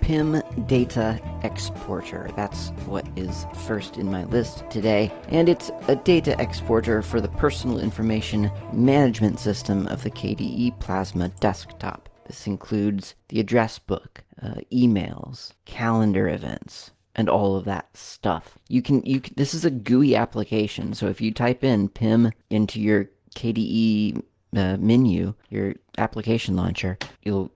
PIM Data Exporter. That's what is first in my list today. And it's a data exporter for the personal information management system of the KDE Plasma desktop. This includes the address book, uh, emails, calendar events, and all of that stuff. You can you can, this is a GUI application, so if you type in PIM into your KDE uh, menu, your application launcher, you'll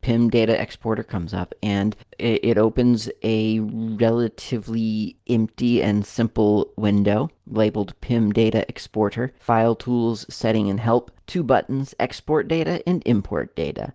PIM data exporter comes up and it, opens a relatively empty and simple window labeled PIM data exporter, file tools, setting and help, two buttons, export data and import data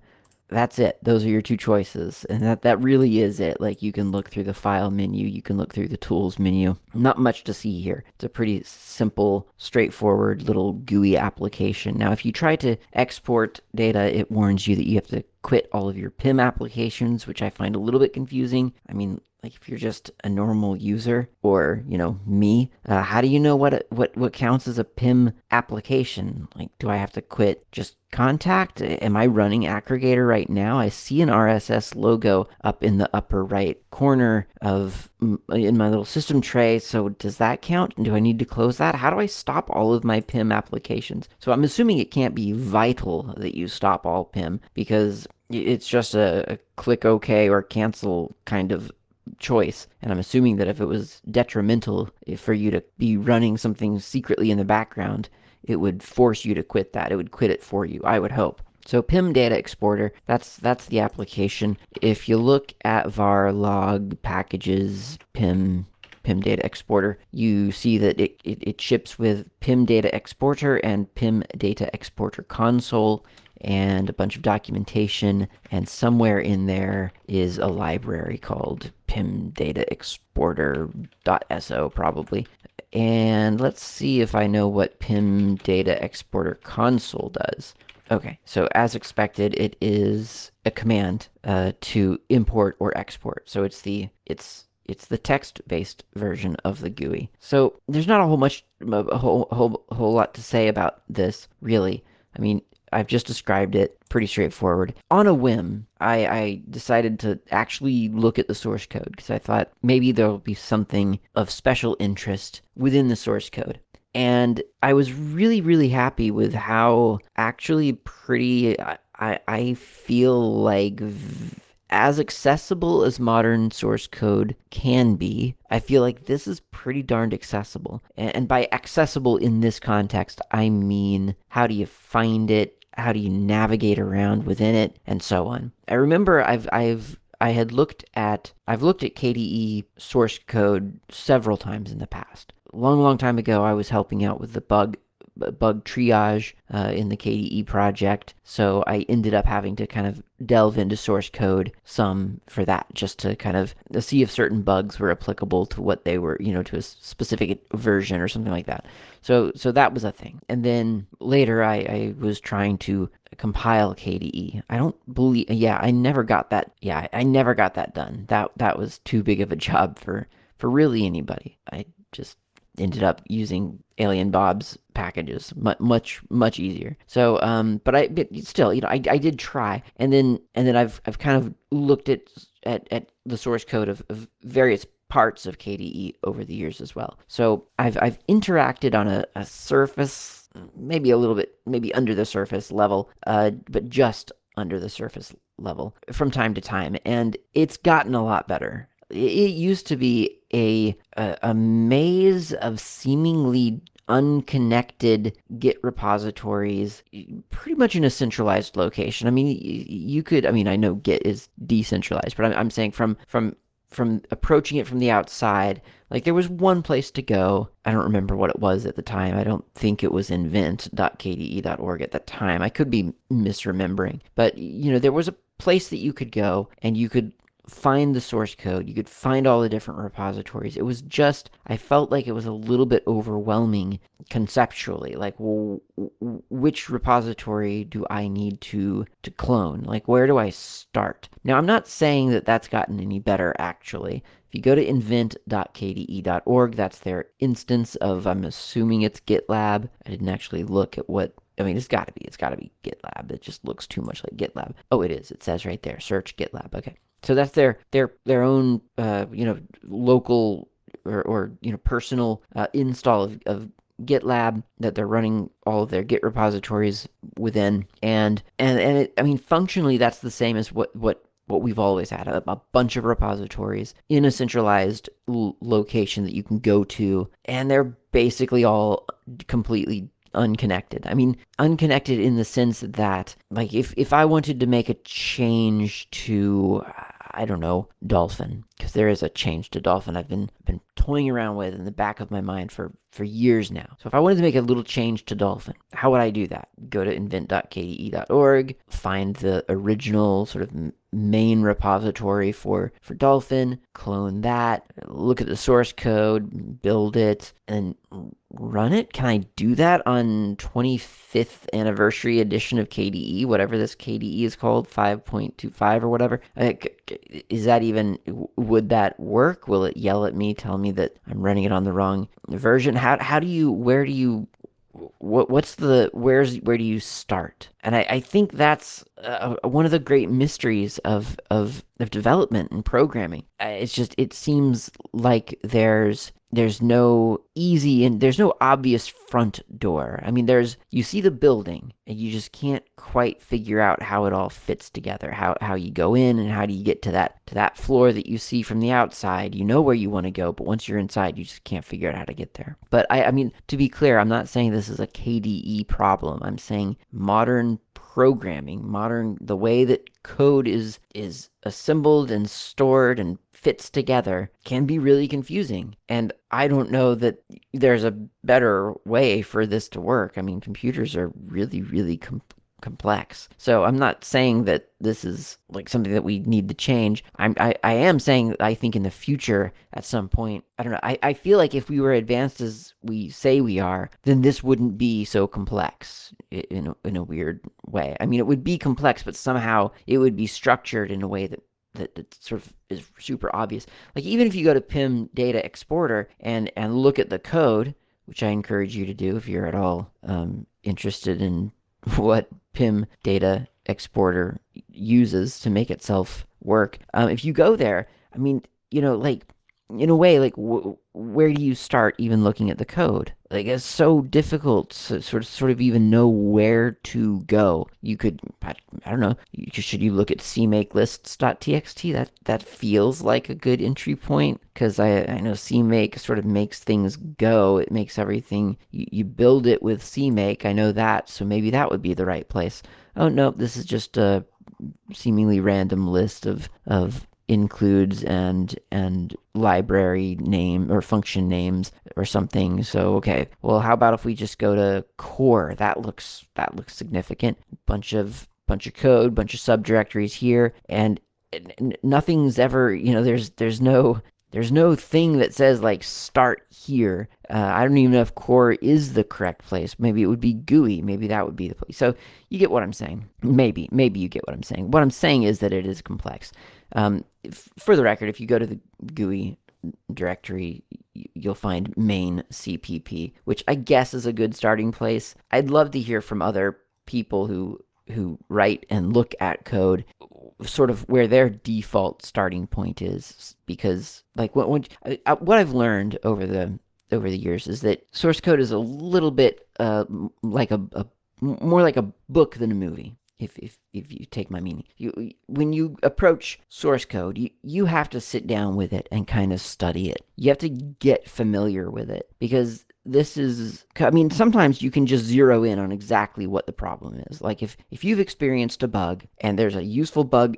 that's it. Those are your two choices. And that, that really is it. Like you can look through the file menu, you can look through the tools menu. Not much to see here. It's a pretty simple, straightforward little GUI application. Now, if you try to export data, it warns you that you have to quit all of your PIM applications, which I find a little bit confusing. I mean, like if you're just a normal user or you know me uh, how do you know what what what counts as a pim application? Like do i have to quit just contact? Am i running aggregator right now? I see an rss logo up in the upper right corner of in my little system tray. So does that count? Do i need to close that? How do i stop all of my pim applications? So i'm assuming it can't be vital that you stop all pim because it's just a, a click OK or cancel kind of choice. And I'm assuming that if it was detrimental eh, for you to be running something secretly in the background, it would force you to quit that. It would quit it for you, I would hope. So PIM data exporter, that's that's the application. If you look at var log packages PIM PIM data exporter, you see that it, it, it ships with PIM data exporter and PIM data exporter console and a bunch of documentation. And somewhere in there is a library called PIM Data Exporter.so, probably. And let's see if I know what PIM Data Exporter console does. Okay, so as expected, it is a command uh, to import or export. So it's the it's it's the text-based version of the GUI. So there's not a whole much a whole whole whole lot to say about this, really. I mean, I've just described it pretty straightforward. On a whim, I, I decided to actually look at the source code because I thought maybe there'll be something of special interest within the source code. And I was really, really happy with how actually pretty I, I feel like v- as accessible as modern source code can be, I feel like this is pretty darned accessible. And by accessible in this context, I mean how do you find it? How do you navigate around within it, and so on. I remember I've I've I had looked at I've looked at KDE source code several times in the past. Long, long time ago, I was helping out with the bug bug triage uh, in the KDE project. So I ended up having to kind of delve into source code some for that, just to kind of see if certain bugs were applicable to what they were, you know, to a specific version or something like that. So so that was a thing. And then later, I, I was trying to compile KDE. I don't believe. Yeah, I never got that. Yeah, I never got that done. That that was too big of a job for for really anybody. I just ended up using Alien Bob's packages much much easier. So um but I but still, you know, I, I did try. And then and then I've I've kind of looked at at, at the source code of, of various parts of KDE over the years as well. So I've I've interacted on a, a surface maybe a little bit maybe under the surface level, uh, but just under the surface level from time to time and it's gotten a lot better it used to be a, a, a maze of seemingly unconnected Git repositories, pretty much in a centralized location. I mean, you could. I mean, I know Git is decentralized, but I'm, I'm saying from from from approaching it from the outside, like there was one place to go. I don't remember what it was at the time. I don't think it was invent.kde.org at the time. I could be misremembering, but you know, there was a place that you could go and you could find the source code, you could find all the different repositories. It was just, I felt like it was a little bit overwhelming conceptually. Like, well, which repository do I need to, to clone? Like, where do I start? Now, I'm not saying that that's gotten any better, actually. If you go to invent.kde.org, that's their instance of, I'm assuming it's GitLab. I didn't actually look at what I mean, it's got to be. It's got to be GitLab. It just looks too much like GitLab. Oh, it is. It says right there. Search GitLab. Okay. So that's their their their own uh, you know local or, or you know personal uh, install of, of GitLab that they're running all of their Git repositories within, and and and it, I mean functionally that's the same as what what what we've always had a, a bunch of repositories in a centralized l- location that you can go to, and they're basically all completely unconnected. I mean, unconnected in the sense that, like, if, if I wanted to make a change to, I don't know, Dolphin, because there is a change to Dolphin I've been been toying around with in the back of my mind for, for years now. So if I wanted to make a little change to Dolphin, how would I do that? Go to invent.kde.org, find the original sort of main repository for, for Dolphin, clone that, look at the source code, build it, and run it? Can I do that on 25th anniversary edition of KDE, whatever this KDE is called, 5.25 or whatever? Is that even, would that work? Will it yell at me, tell me that I'm running it on the wrong version? How, how do you, where do you what what's the where's where do you start and i, I think that's uh, one of the great mysteries of of of development and programming uh, it's just it seems like there's there's no easy and there's no obvious front door. I mean, there's you see the building and you just can't quite figure out how it all fits together. How how you go in and how do you get to that to that floor that you see from the outside. You know where you want to go, but once you're inside, you just can't figure out how to get there. But I I mean, to be clear, I'm not saying this is a KDE problem. I'm saying modern programming, modern the way that code is is assembled and stored and fits together can be really confusing. And I don't know that there's a better way for this to work. I mean, computers are really, really com- complex. So I'm not saying that this is like something that we need to change. I'm, I, I am saying I think in the future at some point, I don't know, I, I feel like if we were advanced as we say we are, then this wouldn't be so complex in a, in a weird way. I mean, it would be complex, but somehow it would be structured in a way that that, that sort of is super obvious. Like even if you go to PIM Data Exporter and and look at the code, which I encourage you to do if you're at all um, interested in what PIM data exporter uses to make itself work. Um, if you go there, I mean, you know, like in a way, like w- where do you start even looking at the code? Like it's so difficult to sort of sort of even know where to go. You could, I, I don't know, you, should you look at cmakelists.txt? That that feels like a good entry point because I I know CMake sort of makes things go. It makes everything you, you build it with CMake. I know that, so maybe that would be the right place. Oh no, this is just a seemingly random list of of includes and and library name or function names or something so okay well how about if we just go to core that looks that looks significant bunch of bunch of code bunch of subdirectories here and nothing's ever you know there's there's no there's no thing that says like start here. Uh, I don't even know if core is the correct place. Maybe it would be GUI. Maybe that would be the place. So you get what I'm saying. Maybe, maybe you get what I'm saying. What I'm saying is that it is complex. Um, f- for the record, if you go to the GUI directory, you'll find main CPP, which I guess is a good starting place. I'd love to hear from other people who who write and look at code sort of where their default starting point is because like what what, uh, what I've learned over the over the years is that source code is a little bit uh, like a, a more like a book than a movie if, if, if you take my meaning. You, when you approach source code, you, you have to sit down with it and kind of study it. You have to get familiar with it because this is i mean sometimes you can just zero in on exactly what the problem is like if if you've experienced a bug and there's a useful bug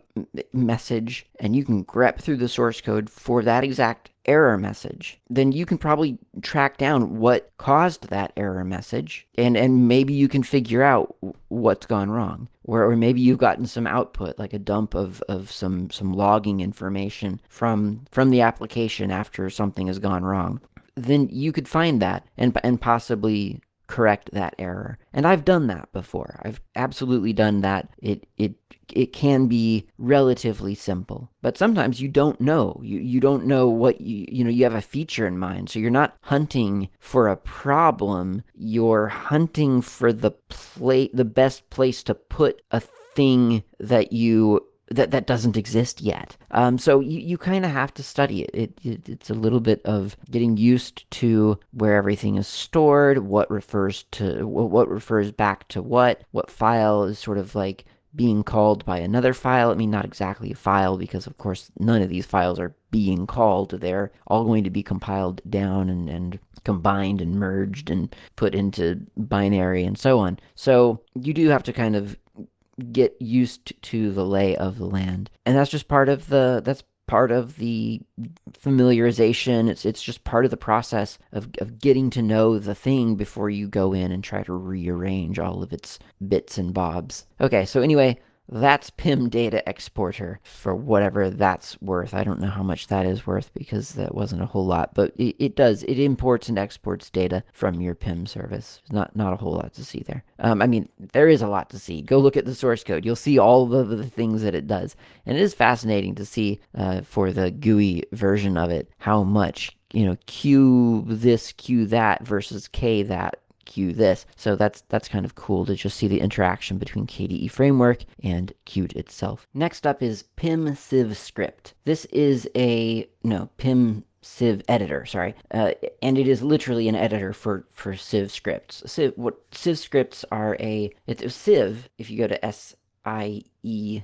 message and you can grep through the source code for that exact error message, then you can probably track down what caused that error message and, and maybe you can figure out what's gone wrong. Or, or maybe you've gotten some output, like a dump of, of some, some logging information from from the application after something has gone wrong. Then you could find that and and possibly correct that error. And I've done that before. I've absolutely done that. It it it can be relatively simple. But sometimes you don't know. You you don't know what you you know, you have a feature in mind. So you're not hunting for a problem, you're hunting for the play the best place to put a thing that you that that doesn't exist yet. Um, so you, you kind of have to study it. It, it. It's a little bit of getting used to where everything is stored, what refers to what refers back to what, what file is sort of like being called by another file. I mean, not exactly a file because, of course, none of these files are being called. They're all going to be compiled down and, and combined and merged and put into binary and so on. So you do have to kind of get used to the lay of the land. And that's just part of the that's part of the familiarization. It's it's just part of the process of, of getting to know the thing before you go in and try to rearrange all of its bits and bobs. Okay, so anyway, that's PIM data exporter for whatever that's worth. I don't know how much that is worth because that wasn't a whole lot, but it, it does. It imports and exports data from your PIM service. Not not a whole lot to see there. Um, I mean, there is a lot to see. Go look at the source code. You'll see all of the things that it does, and it is fascinating to see uh, for the GUI version of it how much you know Q this, Q that versus K that Qt this. So that's that's kind of cool to just see the interaction between KDE framework and Qt itself. Next up is pim sieve script. This is a no pim sieve editor sorry uh, and it is literally an editor for for sieve scripts sieve what sieve scripts are a it's a sieve if you go to s I-E-V-E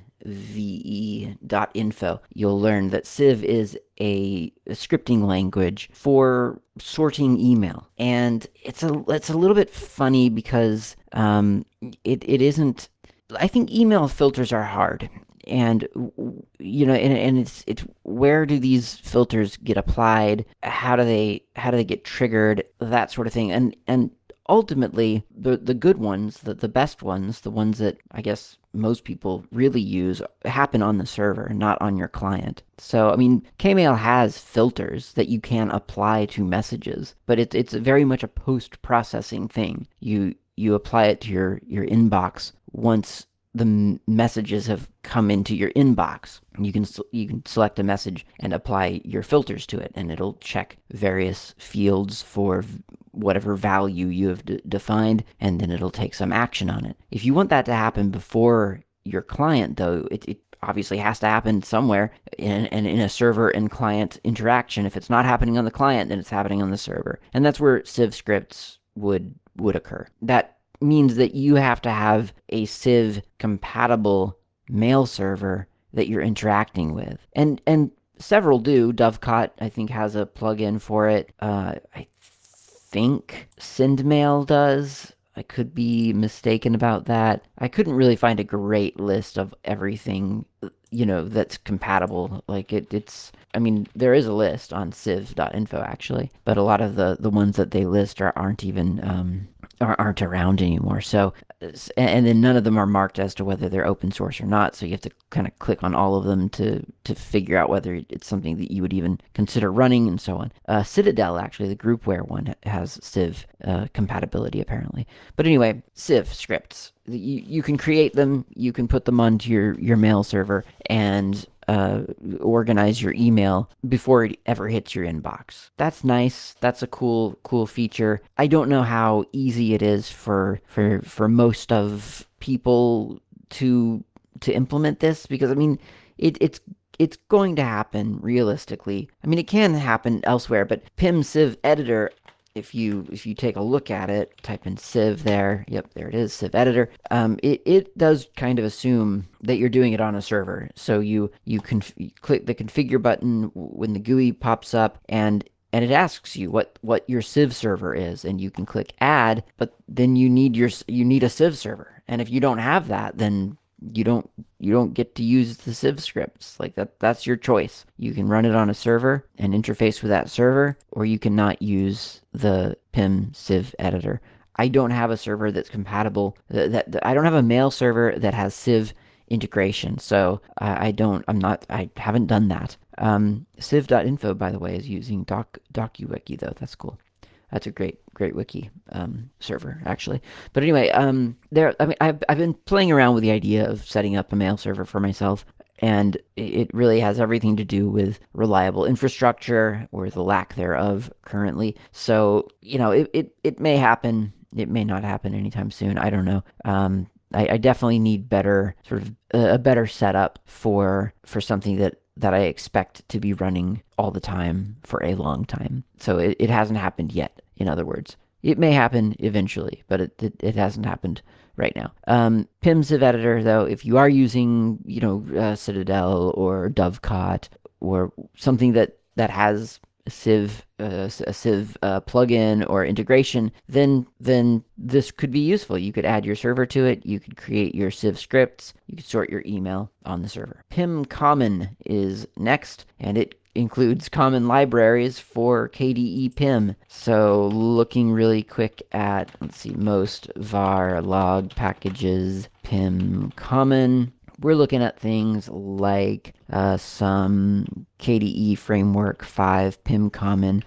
dot info, you'll learn that Sieve is a, a, scripting language for sorting email. And it's a, it's a little bit funny because um, it, it isn't, I think email filters are hard. And you know, and, and it's it's where do these filters get applied? How do they how do they get triggered? That sort of thing. And and ultimately the the good ones the, the best ones the ones that i guess most people really use happen on the server not on your client so i mean kmail has filters that you can apply to messages but it's it's very much a post processing thing you you apply it to your your inbox once the messages have come into your inbox. You can you can select a message and apply your filters to it, and it'll check various fields for whatever value you have defined, and then it'll take some action on it. If you want that to happen before your client, though, it, it obviously has to happen somewhere in, in, in, a server and client interaction. If it's not happening on the client, then it's happening on the server. And that's where Sieve scripts would would occur. That means that you have to have a Sieve compatible mail server that you're interacting with. And and several do. Dovecot, I think, has a plugin for it. Uh, I think SendMail does. I could be mistaken about that. I couldn't really find a great list of everything, you know, that's compatible. Like it, it's. I mean, there is a list on sieve.info actually, but a lot of the the ones that they list are aren't even um, aren't around anymore. So, and then none of them are marked as to whether they're open source or not. So you have to kind of click on all of them to to figure out whether it's something that you would even consider running and so on. Uh, Citadel, actually, the groupware one has Sieve uh, compatibility apparently. But anyway, Sieve scripts. You, you can create them, you can put them onto your, your mail server, and uh, organize your email before it ever hits your inbox. That's nice. That's a cool cool feature. I don't know how easy it is for for for most of people to to implement this because I mean it, it's it's going to happen realistically. I mean, it can happen elsewhere, but Pim Sieve Editor if you if you take a look at it, type in Sieve there. Yep, there it is, Sieve Editor. Um, it it does kind of assume that you're doing it on a server. So you you can click the configure button when the GUI pops up, and and it asks you what what your Sieve server is, and you can click Add. But then you need your you need a Sieve server, and if you don't have that, then you don't you don't get to use the sieve scripts. Like that that's your choice. You can run it on a server and interface with that server or you cannot use the pim sieve editor. I don't have a server that's compatible that, that i don't have a mail server that has sieve integration. So I, I don't i'm not i haven't done that. Um, sieve.info by the way is using doc DokuWiki though. That's cool that's a great, great wiki um, server, actually. But anyway, um, there. I mean, I've I've been playing around with the idea of setting up a mail server for myself, and it really has everything to do with reliable infrastructure or the lack thereof currently. So you know, it it, it may happen. It may not happen anytime soon. I don't know. Um, I, I definitely need better sort of a better setup for for something that that I expect to be running all the time for a long time. So it, it hasn't happened yet, in other words. It may happen eventually, but it, it, it hasn't happened right now. Um, PIM Sieve Editor, though, if you are using, you know, uh, Citadel or Dovecot or something that, that has Sieve uh, a Sieve uh, plugin or integration, then then this could be useful. You could add your server to it. You could create your Sieve scripts. You could sort your email on the server. Pim Common is next, and it includes common libraries for KDE PIM. So looking really quick at let's see most var log packages pim common we're looking at things like uh, some KDE Framework 5 PIM Common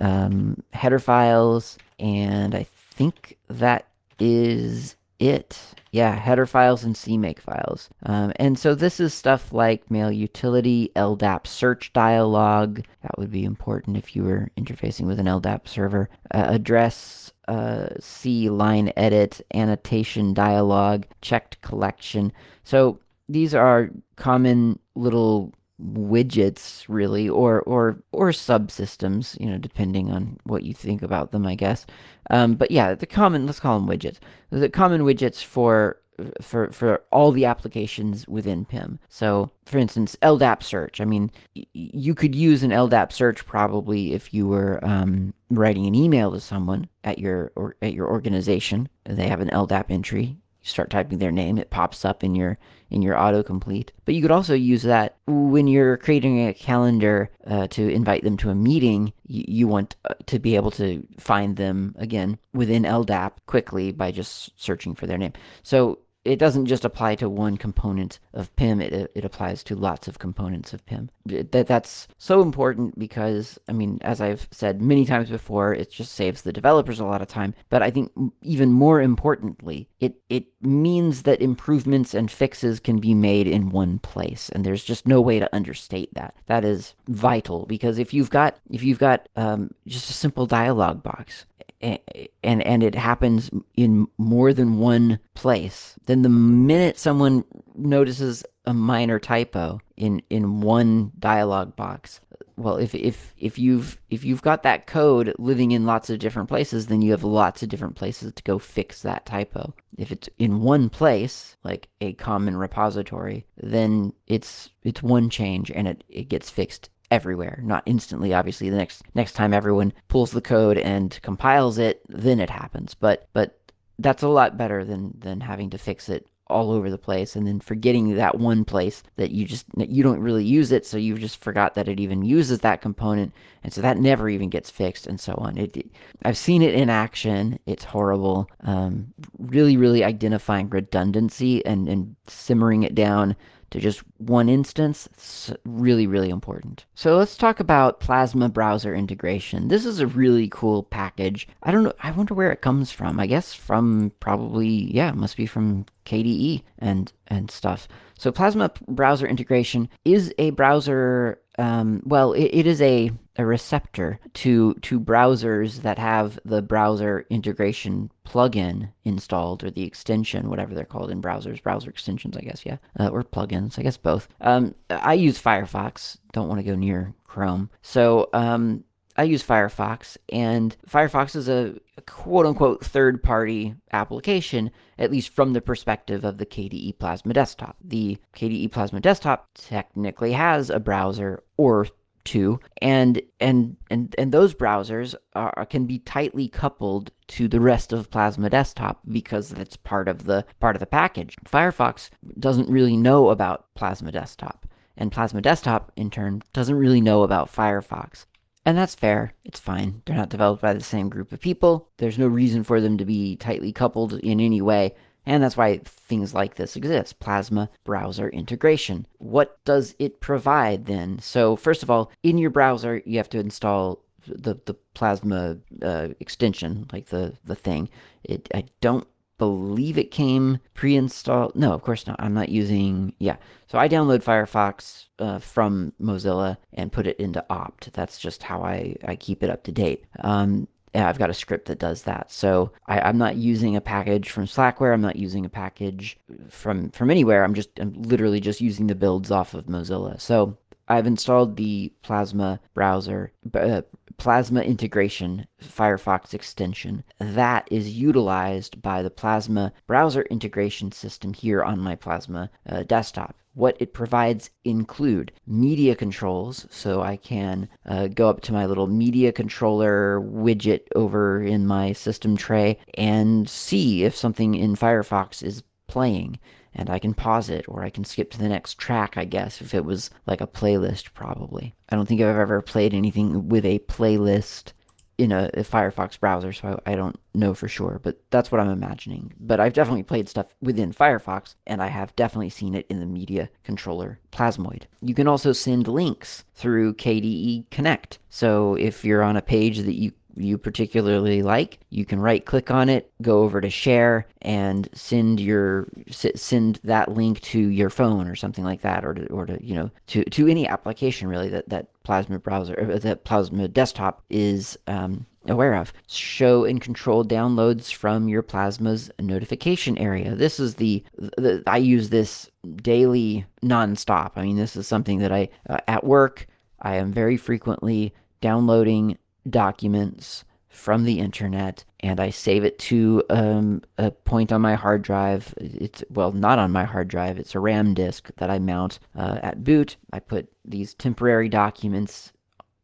um, header files, and I think that is it. Yeah, header files and CMake files. Um, and so this is stuff like mail utility, LDAP search dialog. That would be important if you were interfacing with an LDAP server. Uh, address uh, C line edit, annotation dialog, checked collection. So these are common little widgets really or or or subsystems you know depending on what you think about them i guess. Um, but yeah the common let's call them widgets. The common widgets for for for all the applications within pim. So for instance ldap search. I mean you could use an ldap search probably if you were um, writing an email to someone at your or at your organization. They have an ldap entry start typing their name, it pops up in your in your autocomplete. But you could also use that when you're creating a calendar uh, to invite them to a meeting. You, you want uh, to be able to find them again within LDAP quickly by just searching for their name. So it doesn't just apply to one component of PIM, it, it applies to lots of components of PIM. That, that's so important because, I mean, as I've said many times before, it just saves the developers a lot of time. But I think even more importantly, it, it means that improvements and fixes can be made in one place. And there's just no way to understate that. That is vital because if you've got, if you've got um, just a simple dialog box, and and it happens in more than one place, then the minute someone notices a minor typo in in one dialog box, well, if if if you've if you've got that code living in lots of different places, then you have lots of different places to go fix that typo. If it's in one place, like a common repository, then it's it's one change and it, it gets fixed everywhere not instantly obviously. The next next time everyone pulls the code and compiles it then it happens. But but that's a lot better than than having to fix it all over the place and then forgetting that one place that you just you don't really use it. So you've just forgot that it even uses that component. And so that never even gets fixed and so on. It, it i've seen it in action. It's horrible. Um, really really identifying redundancy and and simmering it down to just one instance, it's really, really important. So let's talk about Plasma Browser integration. This is a really cool package. I don't know, I wonder where it comes from. I guess from probably, yeah, it must be from KDE and, and stuff. So Plasma Browser integration is a browser um, well, it, it is a, a receptor to to browsers that have the browser integration plugin installed or the extension, whatever they're called in browsers, browser extensions, I guess, yeah, uh, or plugins, I guess both. Um, I use Firefox. Don't want to go near Chrome, so um, I use Firefox, and Firefox is a, quote unquote third party application, at least from the perspective of the KDE Plasma Desktop. The KDE Plasma Desktop technically has a browser or too, and and and and those browsers are, can be tightly coupled to the rest of Plasma Desktop because that's part of the part of the package. Firefox doesn't really know about Plasma Desktop, and Plasma Desktop in turn doesn't really know about Firefox. And that's fair. It's fine. They're not developed by the same group of people. There's no reason for them to be tightly coupled in any way. And that's why things like this exist Plasma browser integration. What does it provide then? So, first of all, in your browser, you have to install the, the Plasma uh, extension, like the, the thing. It, I don't believe it came pre-installed. No, of course not. I'm not using. Yeah. So I download Firefox uh, from Mozilla and put it into opt. That's just how I, I keep it up to date. Um, I've got a script that does that. So I, am not using a package from Slackware. I'm not using a package from from anywhere. I'm just I'm literally just using the builds off of Mozilla. So I've installed the Plasma browser, uh, Plasma integration Firefox extension. That is utilized by the Plasma browser integration system here on my Plasma uh, desktop. What it provides include media controls, so I can uh, go up to my little media controller widget over in my system tray and see if something in Firefox is playing and I can pause it or I can skip to the next track, I guess, if it was like a playlist, probably. I don't think I've ever played anything with a playlist in a, a, Firefox browser, so I, I, don't know for sure, but that's what I'm imagining. But I've definitely played stuff within Firefox, and I have definitely seen it in the media controller Plasmoid. You can also send links through KDE Connect. So if you're on a page that you you particularly like, you can right click on it, go over to share and send your send that link to your phone or something like that or to, or to you know to to any application really that that Plasma browser uh, that Plasma desktop is um, aware of. Show and control downloads from your Plasma's notification area. This is the, the I use this daily nonstop. I mean, this is something that I uh, at work I am very frequently downloading documents from the internet and I save it to um, a point on my hard drive. It's, well, not on my hard drive, it's a RAM disk that I mount uh, at boot. I put these temporary documents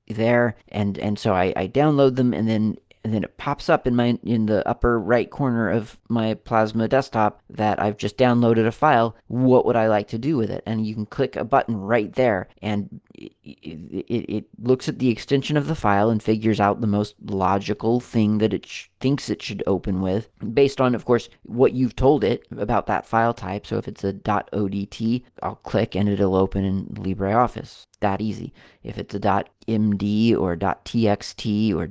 there and and so I, I download them and then and then it pops up in my in the upper right corner of my Plasma desktop that I've just downloaded a file. What would I like to do with it? And you can click a button right there, and it, it, it looks at the extension of the file and figures out the most logical thing that it sh- thinks it should open with, based on, of course, what you've told it about that file type. So if it's a .odt, I'll click and it'll open in LibreOffice. That easy. If it's a .md or .txt or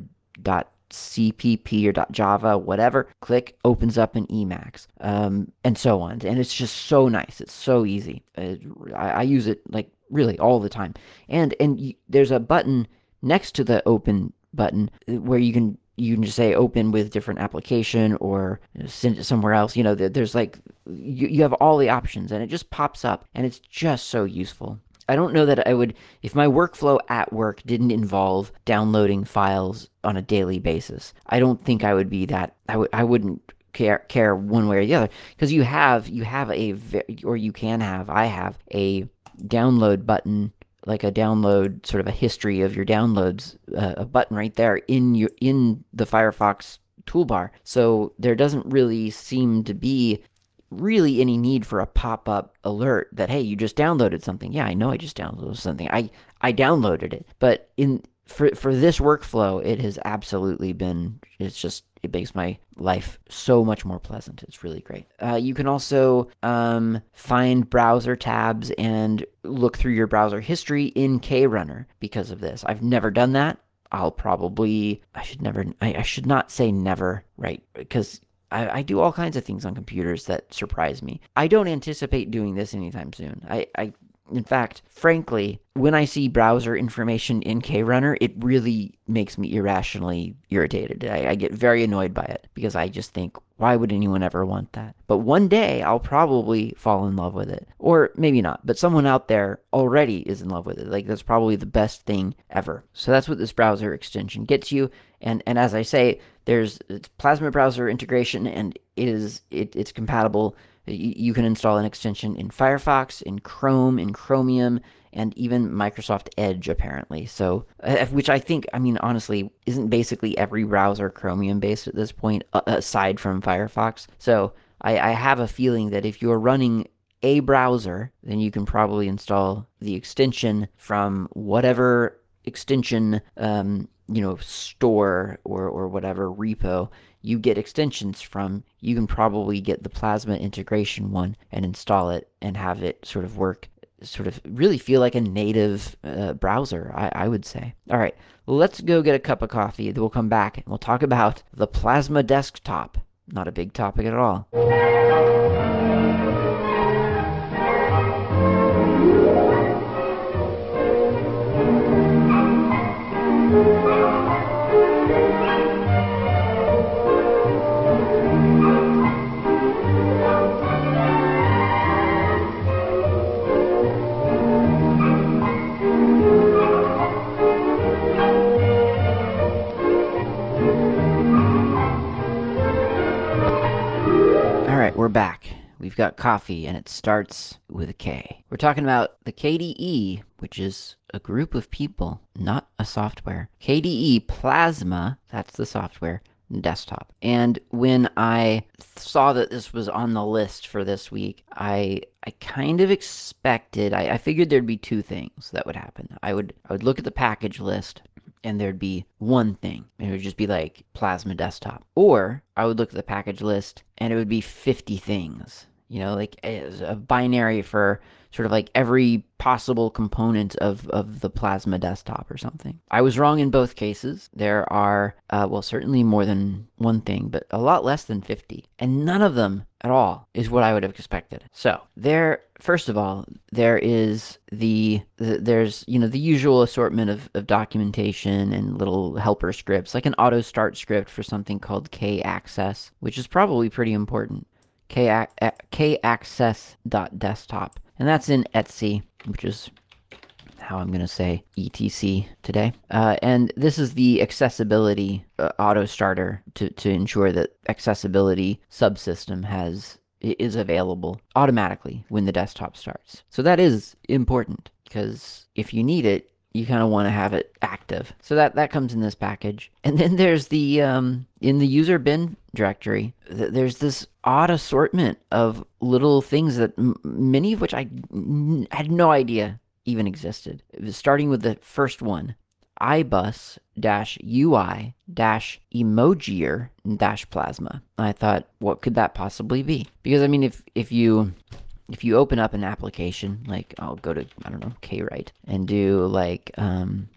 .cpp or .java, whatever, click, opens up an Emacs, um, and so on. And it's just so nice. It's so easy. Uh, I, I, use it like really all the time. And and there's a button next to the open button uh, where you can you can just say open with different application or send it somewhere else. You know, there's like you, you have all the options and it just pops up and it's just so useful. I don't know that I would, if my workflow at work didn't involve downloading files on a daily basis, I don't think I would be that, I w- I wouldn't care care one way or the other. Because you have you have a or you can have I have a download button like a download sort of a history of your downloads uh, a button right there in your in the Firefox toolbar. So there doesn't really seem to be really any need for a pop-up alert that hey you just downloaded something. Yeah i know i just downloaded something. I i downloaded it. But in for for this workflow it has absolutely been it's just it makes my life so much more pleasant. It's really great. Uh, you can also um, find browser tabs and look through your browser history in krunner because of this. I've never done that. I'll probably I should never I, I should not say never, right? Because I, I, do all kinds of things on computers that surprise me. I don't anticipate doing this anytime soon. I, I in fact, frankly, when I see browser information in KRunner, it really makes me irrationally irritated. I, I, get very annoyed by it because I just think, why would anyone ever want that? But one day I'll probably fall in love with it. Or maybe not, but someone out there already is in love with it. Like, that's probably the best thing ever. So that's what this browser extension gets you. And, and as I say, there's Plasma browser integration and it is it, it's compatible You can install an extension in Firefox, in Chrome, in Chromium, and even Microsoft Edge, apparently. So, uh, which I think, I mean, honestly, isn't basically every browser Chromium based at this point, uh, aside from Firefox. So, I, I have a feeling that if you're running a browser, then you can probably install the extension from whatever extension, um, you know, store or, or whatever repo you get extensions from. You can probably get the Plasma integration one and install it and have it sort of work sort of really feel like a native uh, browser, I, I, would say. All right, let's go get a cup of coffee. We'll come back and we'll talk about the Plasma desktop. Not a big topic at all. Back. We've got coffee, and it starts with a K. We're talking about the KDE, which is a group of people, not a software. KDE Plasma, that's the software, desktop. And when I saw that this was on the list for this week, I I kind of expected I, I figured there'd be two things that would happen. I would I would look at the package list and there'd be one thing. It would just be like Plasma Desktop. Or I would look at the package list and it would be 50 things. You know, like a binary for sort of like every possible component of, of the Plasma desktop or something. I was wrong in both cases. There are, uh, well, certainly more than one thing, but a lot less than 50. And none of them at all is what I would have expected. So there, first of all, there is the, the there's, you know, the usual assortment of, of documentation and little helper scripts, like an auto start script for something called K-Access, which is probably pretty important. K-Access.desktop and that's in Etsy, which is how I'm going to say ETC today. Uh, and this is the accessibility uh, auto starter to, to ensure that accessibility subsystem has is available automatically when the desktop starts. So that is important because if you need it, you kind of want to have it active. So that, that comes in this package. And then there's the, um, in the user bin directory, th- there's this odd assortment of little things that m- many of which I n- had no idea even existed. Starting with the first one, ibus dash ui dash emojier dash plasma. I thought, what could that possibly be? Because I mean, if if you if you open up an application, like I'll go to, I don't know, Kwrite and do like um,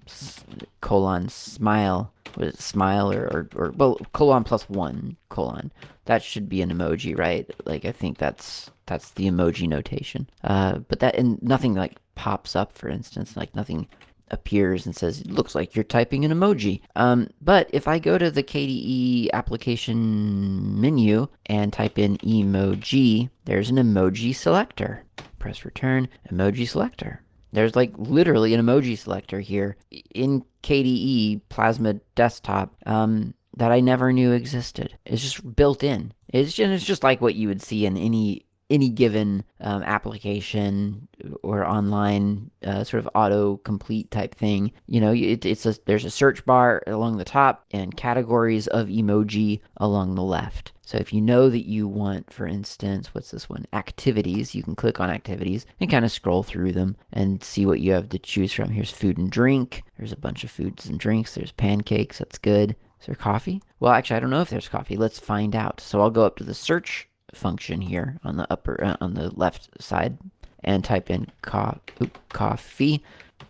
colon smile, what is it, smile or, or, or, well, colon plus one colon. That should be an emoji, right? Like I think that's, that's the emoji notation. Uh, but that, and nothing like pops up, for instance, like nothing appears and says, it looks like you're typing an emoji. Um, but if I go to the KDE application menu and type in emoji, there's an emoji selector. Press return, emoji selector. There's like literally an emoji selector here in KDE Plasma Desktop um, that I never knew existed. It's just built in. It's just, it's just like what you would see in any any given um, application or online uh, sort of auto complete type thing you know it, it's a there's a search bar along the top and categories of emoji along the left. So if you know that you want for instance what's this one? Activities you can click on activities and kind of scroll through them and see what you have to choose from. Here's food and drink. There's a bunch of foods and drinks. There's pancakes. That's good. Is there coffee? Well actually i don't know if there's coffee. Let's find out. So i'll go up to the search function here on the upper uh, on the left side and type in co- oop, coffee.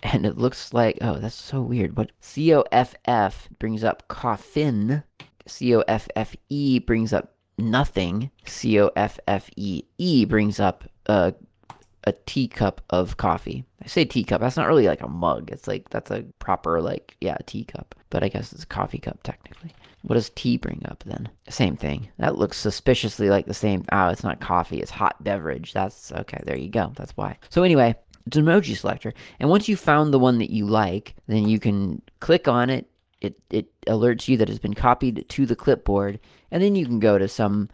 And it looks like oh that's so weird. But coff brings up coffin. C-o-f-f-e brings up nothing. C-o-f-f-e-e brings up uh, a teacup of coffee. I say teacup. That's not really like a mug. It's like that's a proper like yeah teacup. But i guess it's a coffee cup technically what does tea bring up then? Same thing. That looks suspiciously like the same. Oh, it's not coffee, it's hot beverage. That's okay, there you go. That's why. So, anyway, it's an emoji selector. And once you found the one that you like, then you can click on it. it, it alerts you that it's been copied to the clipboard, and then you can go to some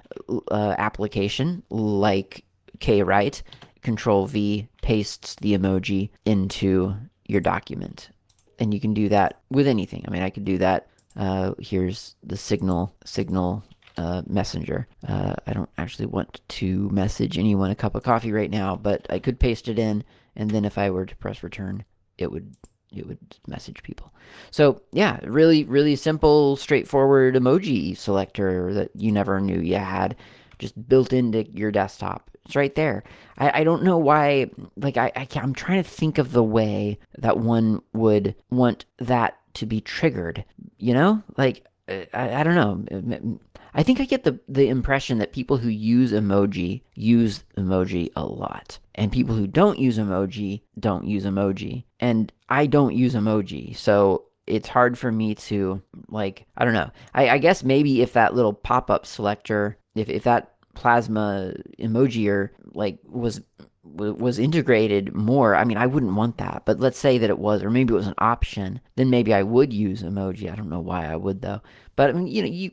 uh, application like KWrite, Control V pastes the emoji into your document. And you can do that with anything. I mean, I could do that. Uh, here's the Signal Signal uh, Messenger. Uh, I don't actually want to message anyone a cup of coffee right now, but I could paste it in, and then if I were to press return, it would it would message people. So yeah, really, really simple, straightforward emoji selector that you never knew you had, just built into your desktop. It's right there. I, I don't know why. Like I, I I'm trying to think of the way that one would want that to be triggered. You know, like uh, I, I don't know. I think I get the, the impression that people who use emoji use emoji a lot. And people who don't use emoji don't use emoji. And I don't use emoji. So it's hard for me to, like, I don't know. I, I guess maybe if that little pop up selector, if, if that plasma emoji or like was was integrated more, I mean, I wouldn't want that. But let's say that it was, or maybe it was an option, then maybe I would use emoji. I don't know why I would though. But I mean, you know, you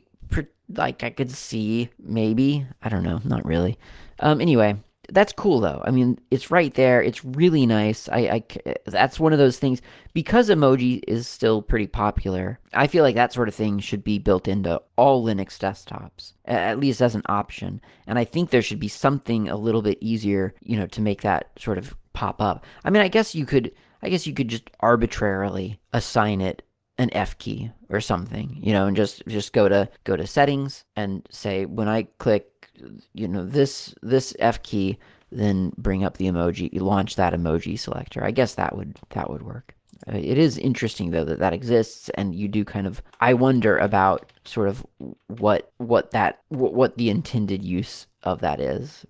like I could see maybe. I don't know, not really. Um, anyway, that's cool though. I mean, it's right there. It's really nice. I, I that's one of those things because emoji is still pretty popular. I feel like that sort of thing should be built into all Linux desktops, at least as an option. And I think there should be something a little bit easier, you know, to make that sort of pop up. I mean, I guess you could I guess you could just arbitrarily assign it an F key or something, you know, and just just go to go to settings and say when I click, you know, this this F key, then bring up the emoji, launch that emoji selector. I guess that would that would work. Uh, it is interesting though that that exists, and you do kind of. I wonder about sort of what what that what, the intended use of that is.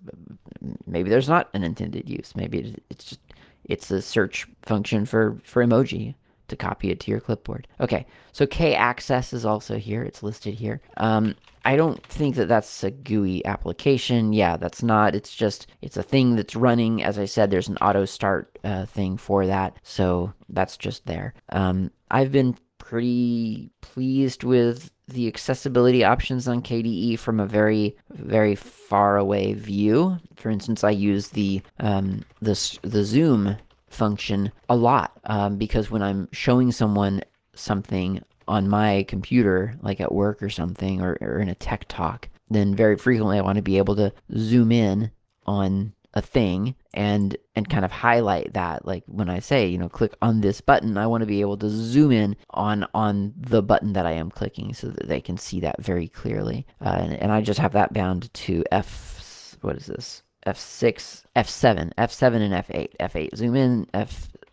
Maybe there's not an intended use. Maybe it's just it's a search function for for emoji to copy it to your clipboard. Okay, so K-Access is also here. It's listed here. Um, I don't think that that's a GUI application. Yeah, that's not. It's just, it's a thing that's running. As I said, there's an auto start uh, thing for that. So that's just there. Um, I've been pretty pleased with the accessibility options on KDE from a very, very far away view. For instance, I use the um, the the zoom function a lot um, because when I'm showing someone something on my computer, like at work or something, or, or in a tech talk, then very frequently I want to be able to zoom in on a thing and and kind of highlight that. Like when i say you know click on this button i want to be able to zoom in on on the button that i am clicking so that they can see that very clearly. Uh, and, and i just have that bound to f what is this? F6, F7, F7 and F8. F8 zoom in,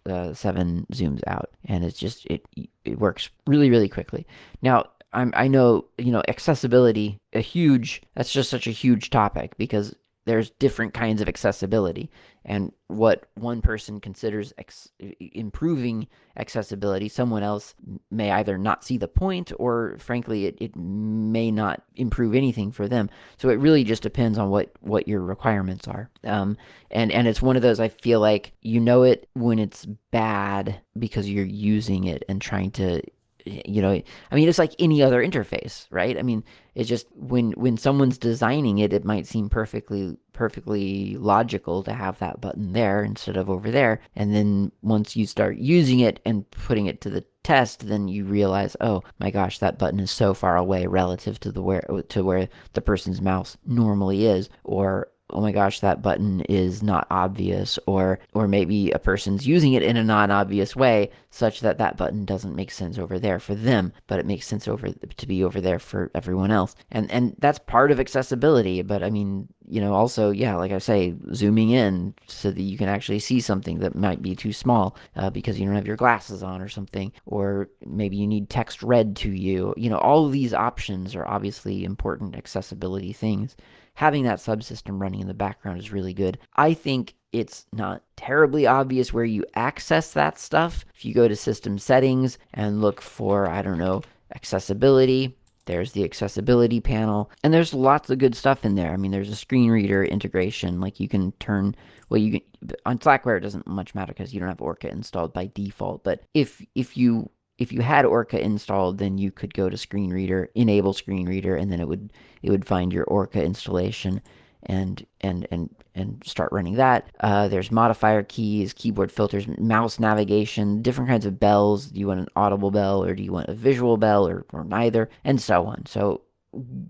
Uh, F7 zooms out, and it's just it it works really really quickly. Now I'm I know you know accessibility a huge that's just such a huge topic because there's different kinds of accessibility. And what one person considers ex- improving accessibility someone else may either not see the point or frankly it, it may not improve anything for them. So it really just depends on what what your requirements are. Um, and and it's one of those i feel like you know it when it's bad because you're using it and trying to you know i mean it's like any other interface right? I mean it's just when when someone's designing it it might seem perfectly perfectly logical to have that button there instead of over there. And then once you start using it and putting it to the test then you realize oh my gosh that button is so far away relative to the where to where the person's mouse normally is or oh my gosh that button is not obvious or or maybe a person's using it in a non-obvious way such that that button doesn't make sense over there for them but it makes sense over to be over there for everyone else. And and that's part of accessibility but i mean you know also yeah like i say zooming in so that you can actually see something that might be too small uh, because you don't have your glasses on or something or maybe you need text read to you. You know all of these options are obviously important accessibility things having that subsystem running in the background is really good. I think it's not terribly obvious where you access that stuff. If you go to system settings and look for, I don't know, accessibility, there's the accessibility panel, and there's lots of good stuff in there. I mean, there's a screen reader integration, like you can turn, well, you can, on Slackware, it doesn't much matter because you don't have Orca installed by default, but if, if you if you had Orca installed, then you could go to screen reader, enable screen reader, and then it would it would find your Orca installation and and and and start running that. Uh, there's modifier keys, keyboard filters, mouse navigation, different kinds of bells. Do you want an audible bell or do you want a visual bell or, or neither, and so on. So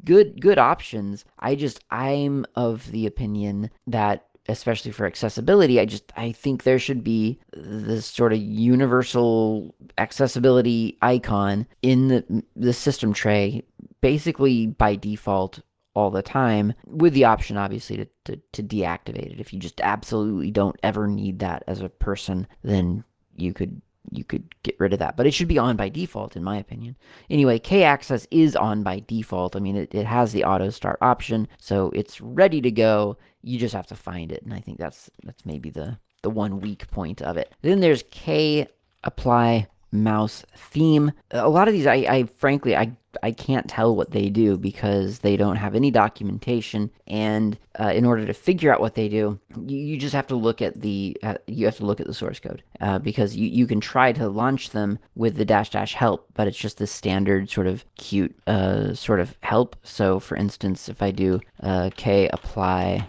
good good options. I just I'm of the opinion that especially for accessibility, I just I think there should be this sort of universal accessibility icon in the the system tray basically by default all the time with the option obviously to, to, to deactivate it. If you just absolutely don't ever need that as a person then you could you could get rid of that. But it should be on by default in my opinion. Anyway k access is on by default. I mean it, it has the auto start option so it's ready to go you just have to find it and i think that's that's maybe the the one weak point of it then there's k apply mouse theme. A lot of these, I, I frankly, I I can't tell what they do because they don't have any documentation. And uh, in order to figure out what they do, you, you just have to look at the uh, you have to look at the source code uh, because you, you can try to launch them with the dash dash help, but it's just the standard sort of cute uh, sort of help. So for instance, if I do uh, k apply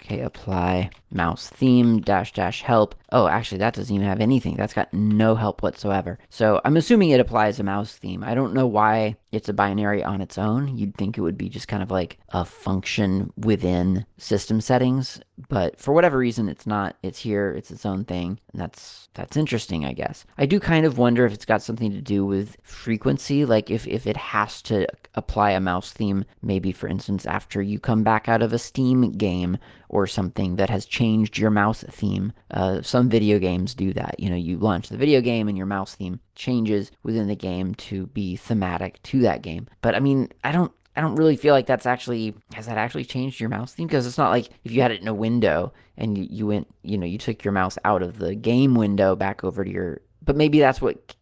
Okay, apply mouse theme dash dash help. Oh, actually, that doesn't even have anything. That's got no help whatsoever. So I'm assuming it applies a mouse theme. I don't know why it's a binary on its own. You'd think it would be just kind of like a function within system settings, but for whatever reason, it's not. It's here. It's its own thing. And that's that's interesting, I guess. I do kind of wonder if it's got something to do with frequency, like if if it has to apply a mouse theme, maybe for instance after you come back out of a Steam game or something that has changed your mouse theme. Uh, some video games do that. You know, you launch the video game and your mouse theme changes within the game to be thematic to that game. But I mean, I don't I don't really feel like that's actually has that actually changed your mouse theme because it's not like if you had it in a window and you, you went you know you took your mouse out of the game window back over to your but maybe that's what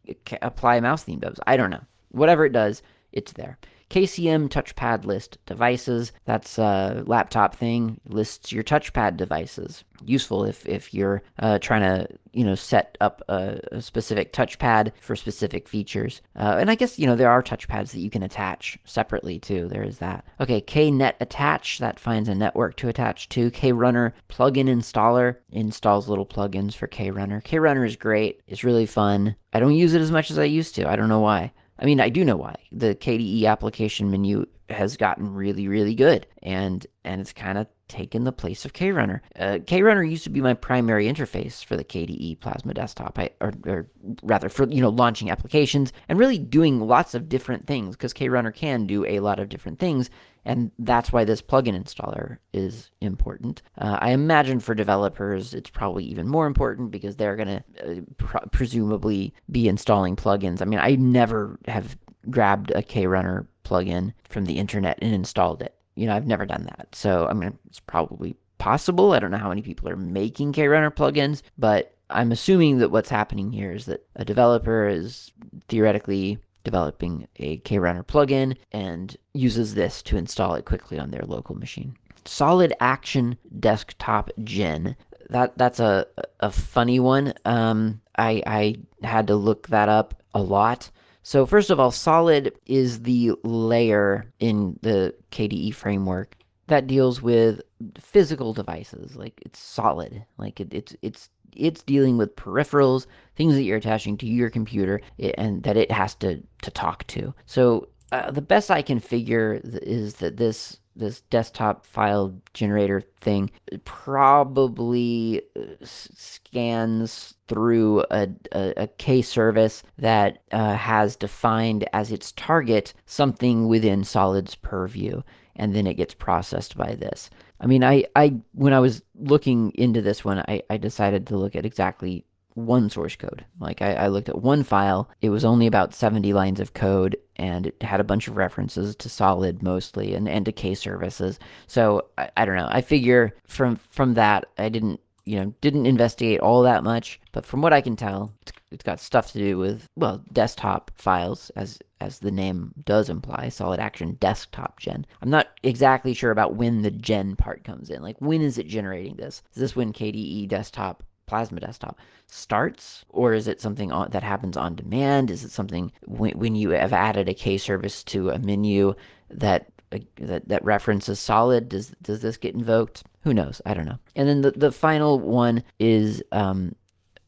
apply mouse theme does. I don't know. Whatever it does, it's there. KCM touchpad list devices. That's a laptop thing. Lists your touchpad devices. Useful if, if you're uh, trying to you know set up a, a specific touchpad for specific features. Uh, and I guess you know there are touchpads that you can attach separately too. There is that. Okay, KNet attach that finds a network to attach to. KRunner plugin installer installs little plugins for KRunner. KRunner is great. It's really fun. I don't use it as much as I used to. I don't know why. I mean, I do know why. The KDE application menu has gotten really, really good, and and it's kind of taken the place of KRunner. Uh, KRunner used to be my primary interface for the KDE Plasma desktop, I, or, or rather for you know launching applications and really doing lots of different things because KRunner can do a lot of different things, and that's why this plugin installer is important. Uh, I imagine for developers, it's probably even more important because they're going to uh, pr- presumably be installing plugins. I mean, I never have grabbed a KRunner plugin from the internet and installed it. You know, I've never done that. So, I mean, it's probably possible. I don't know how many people are making KRunner plugins, but I'm assuming that what's happening here is that a developer is theoretically developing a KRunner plugin and uses this to install it quickly on their local machine. Solid Action Desktop Gen. That that's a a funny one. Um, I I had to look that up a lot. So first of all, Solid is the layer in the KDE framework that deals with physical devices. Like it's solid. Like it, it's it's it's dealing with peripherals, things that you're attaching to your computer, and that it has to to talk to. So uh, the best I can figure is that this this desktop file generator thing probably uh, scans through a, a, a K service that uh, has defined as its target something within Solid's purview, and then it gets processed by this. I mean, I, I when I was looking into this one, I, I decided to look at exactly one source code. Like I, I, looked at one file, it was only about 70 lines of code and it had a bunch of references to solid mostly and, and to K services. So I, I don't know. I figure from from that I didn't you know didn't investigate all that much, but from what I can tell, it's, it's got stuff to do with well desktop files as as the name does imply, solid action desktop gen. I'm not exactly sure about when the gen part comes in. Like when is it generating this? Is this when KDE desktop Plasma Desktop starts, or is it something on, that happens on demand? Is it something when, when you have added a K service to a menu that uh, that, reference is solid? Does does this get invoked? Who knows? I don't know. And then the, the final one is um,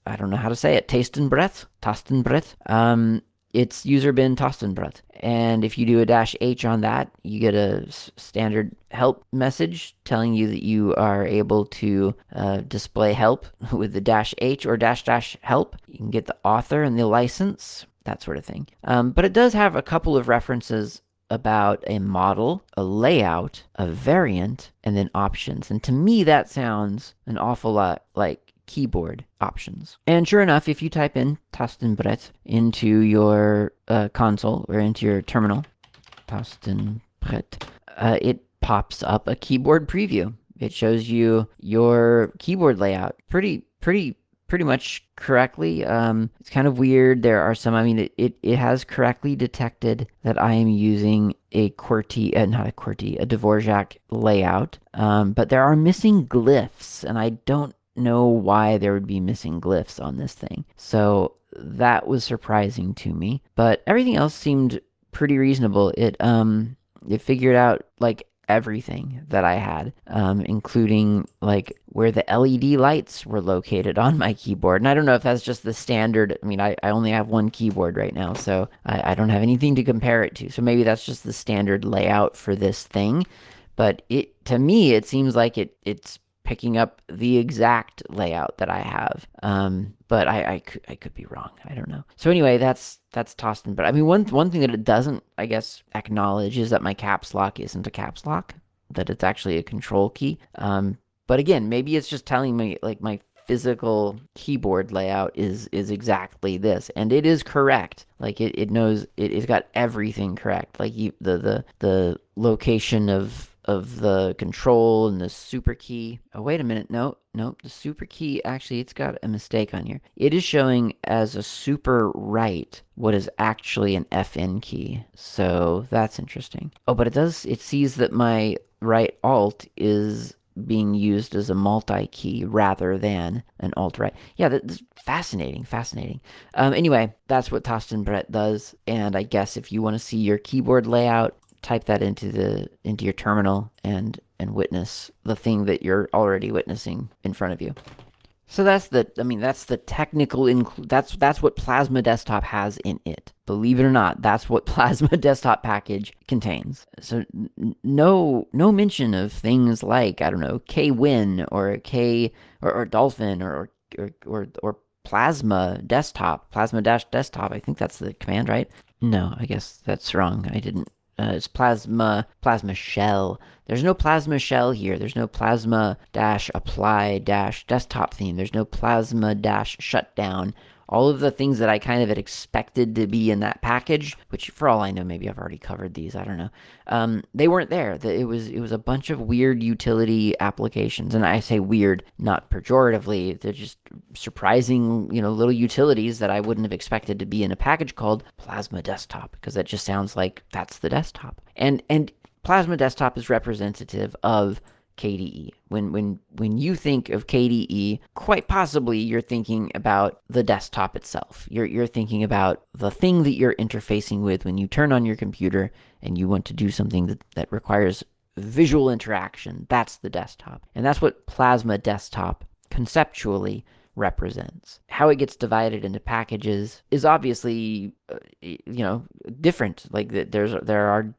I don't know how to say it. Tastenbrett, Tastenbrett. Um, it's user bin. And breath. And if you do a dash H on that, you get a standard help message telling you that you are able to uh, display help with the dash H or dash dash help. You can get the author and the license, that sort of thing. Um, but it does have a couple of references about a model, a layout, a variant, and then options. And to me, that sounds an awful lot like keyboard options. And sure enough, if you type in Tastenbrett into your uh, console or into your terminal, Tastenbrett, uh, it pops up a keyboard preview. It shows you your keyboard layout pretty, pretty, pretty much correctly. Um, it's kind of weird. There are some, I mean, it, it, it has correctly detected that I am using a QWERTY, uh, not a QWERTY, a Dvorak layout. Um, but there are missing glyphs, and I don't know why there would be missing glyphs on this thing. So that was surprising to me. But everything else seemed pretty reasonable. It um it figured out like everything that I had, um, including like where the LED lights were located on my keyboard. And I don't know if that's just the standard. I mean, I, I only have one keyboard right now, so I, I don't have anything to compare it to. So maybe that's just the standard layout for this thing. But it to me, it seems like it it's picking up the exact layout that I have. Um, but I, I, could, I could be wrong. I don't know. So anyway, that's that's Tostin. But I mean, one one thing that it doesn't, I guess, acknowledge is that my caps lock isn't a caps lock. That it's actually a control key. Um, but again, maybe it's just telling me like my physical keyboard layout is is exactly this and it is correct like it, it knows it, it's got everything correct like you, the the the location of of the control and the super key. Oh, wait a minute. No, no, the super key actually, it's got a mistake on here. It is showing as a super right what is actually an FN key. So that's interesting. Oh, but it does, it sees that my right alt is being used as a multi key rather than an alt right. Yeah, that's fascinating, fascinating. Um, anyway, that's what Tastenbrett does. And I guess if you want to see your keyboard layout type that into the into your terminal and and witness the thing that you're already witnessing in front of you. So that's the I mean that's the technical inclu- that's that's what Plasma Desktop has in it. Believe it or not, that's what Plasma Desktop package contains. So n- no no mention of things like I don't know KWin or K or, or Dolphin or or or, or Plasma Desktop, Plasma Dash Desktop. I think that's the command, right? No, I guess that's wrong. I didn't uh, it's plasma plasma shell. There's no plasma shell here. There's no plasma dash apply dash desktop theme. There's no plasma dash shutdown. All of the things that I kind of had expected to be in that package, which for all I know, maybe I've already covered these. I don't know. Um, they weren't there. It was it was a bunch of weird utility applications, and I say weird not pejoratively. They're just surprising, you know, little utilities that I wouldn't have expected to be in a package called Plasma Desktop because that just sounds like that's the desktop. And and Plasma Desktop is representative of KDE. When when when you think of KDE, quite possibly you're thinking about the desktop itself. You're you're thinking about the thing that you're interfacing with when you turn on your computer and you want to do something that, that requires visual interaction. That's the desktop. And that's what Plasma Desktop conceptually represents. How it gets divided into packages is obviously, uh, you know, different. Like there's there are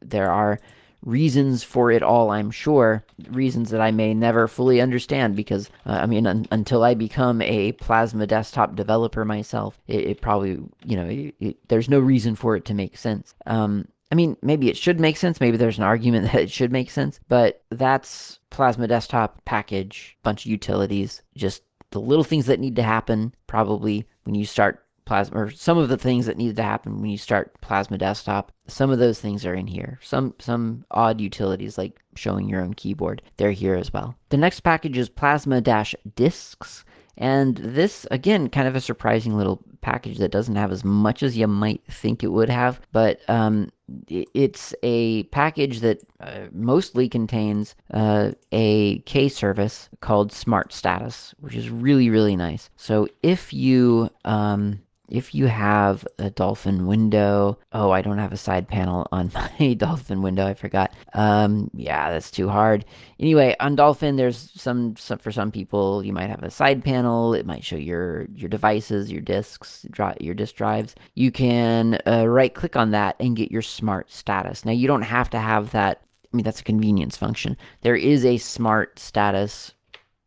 there are reasons for it all, I'm sure. Reasons that I may never fully understand because, uh, I mean, un- until I become a Plasma desktop developer myself, it, it probably, you know, it, it, there's no reason for it to make sense. Um, I mean, maybe it should make sense. Maybe there's an argument that it should make sense, but that's Plasma desktop package, bunch of utilities, just the little things that need to happen probably when you start plasma or some of the things that needed to happen when you start plasma desktop some of those things are in here. Some some odd utilities like showing your own keyboard they're here as well. The next package is plasma dash disks. And this, again, kind of a surprising little package that doesn't have as much as you might think it would have, but um, it's a package that uh, mostly contains uh, a K service called Smart Status, which is really, really nice. So if you um, if you have a Dolphin window, oh, I don't have a side panel on my Dolphin window. I forgot. Um, yeah, that's too hard. Anyway, on Dolphin, there's some, some for some people. You might have a side panel. It might show your your devices, your disks, your disk drives. You can uh, right click on that and get your smart status. Now, you don't have to have that. I mean, that's a convenience function. There is a smart status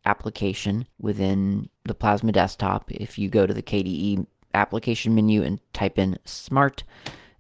application within the Plasma desktop. If you go to the KDE application menu and type in smart,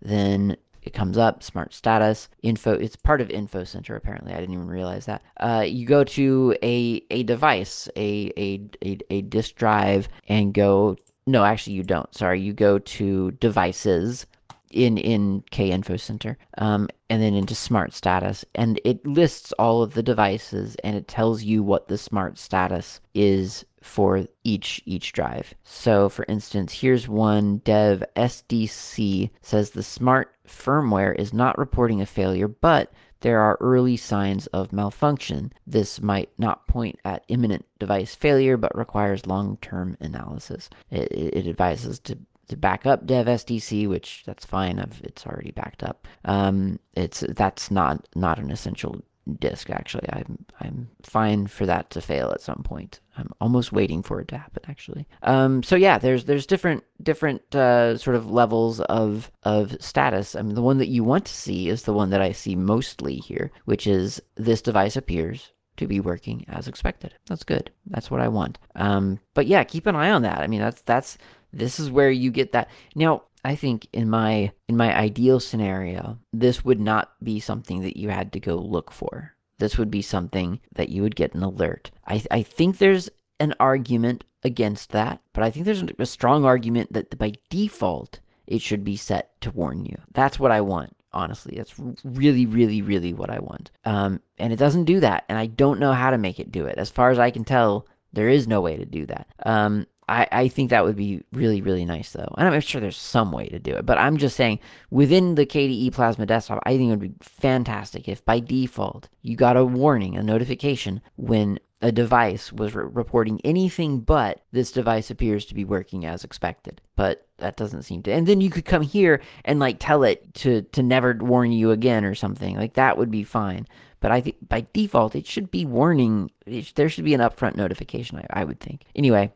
then it comes up smart status info it's part of info center apparently. I didn't even realize that. Uh, you go to a a device a, a a a disk drive and go no actually you don't sorry. You go to devices in in K Info Center, um, and then into Smart Status, and it lists all of the devices, and it tells you what the Smart Status is for each each drive. So, for instance, here's one dev SDC says the Smart firmware is not reporting a failure, but there are early signs of malfunction. This might not point at imminent device failure, but requires long-term analysis. It, it advises to to back up dev SDC, which that's fine. I've, it's already backed up. Um, it's that's not not an essential disk. Actually, I'm I'm fine for that to fail at some point. I'm almost waiting for it to happen. Actually, um, so yeah, there's there's different different uh, sort of levels of of status. I mean, the one that you want to see is the one that I see mostly here, which is this device appears to be working as expected. That's good. That's what I want. Um, but yeah, keep an eye on that. I mean, that's that's this is where you get that. Now, I think in my in my ideal scenario, this would not be something that you had to go look for. This would be something that you would get an alert. I I think there's an argument against that, but I think there's a strong argument that by default it should be set to warn you. That's what I want honestly that's really really really what i want um, and it doesn't do that and i don't know how to make it do it as far as i can tell there is no way to do that um, I, I think that would be really, really nice, though. And I'm sure there's some way to do it, but I'm just saying within the KDE Plasma desktop, I think it would be fantastic if by default you got a warning, a notification when a device was re- reporting anything but this device appears to be working as expected. But that doesn't seem to. And then you could come here and like tell it to to never warn you again or something. Like that would be fine. But I think by default it should be warning. It, there should be an upfront notification. I, I would think. Anyway,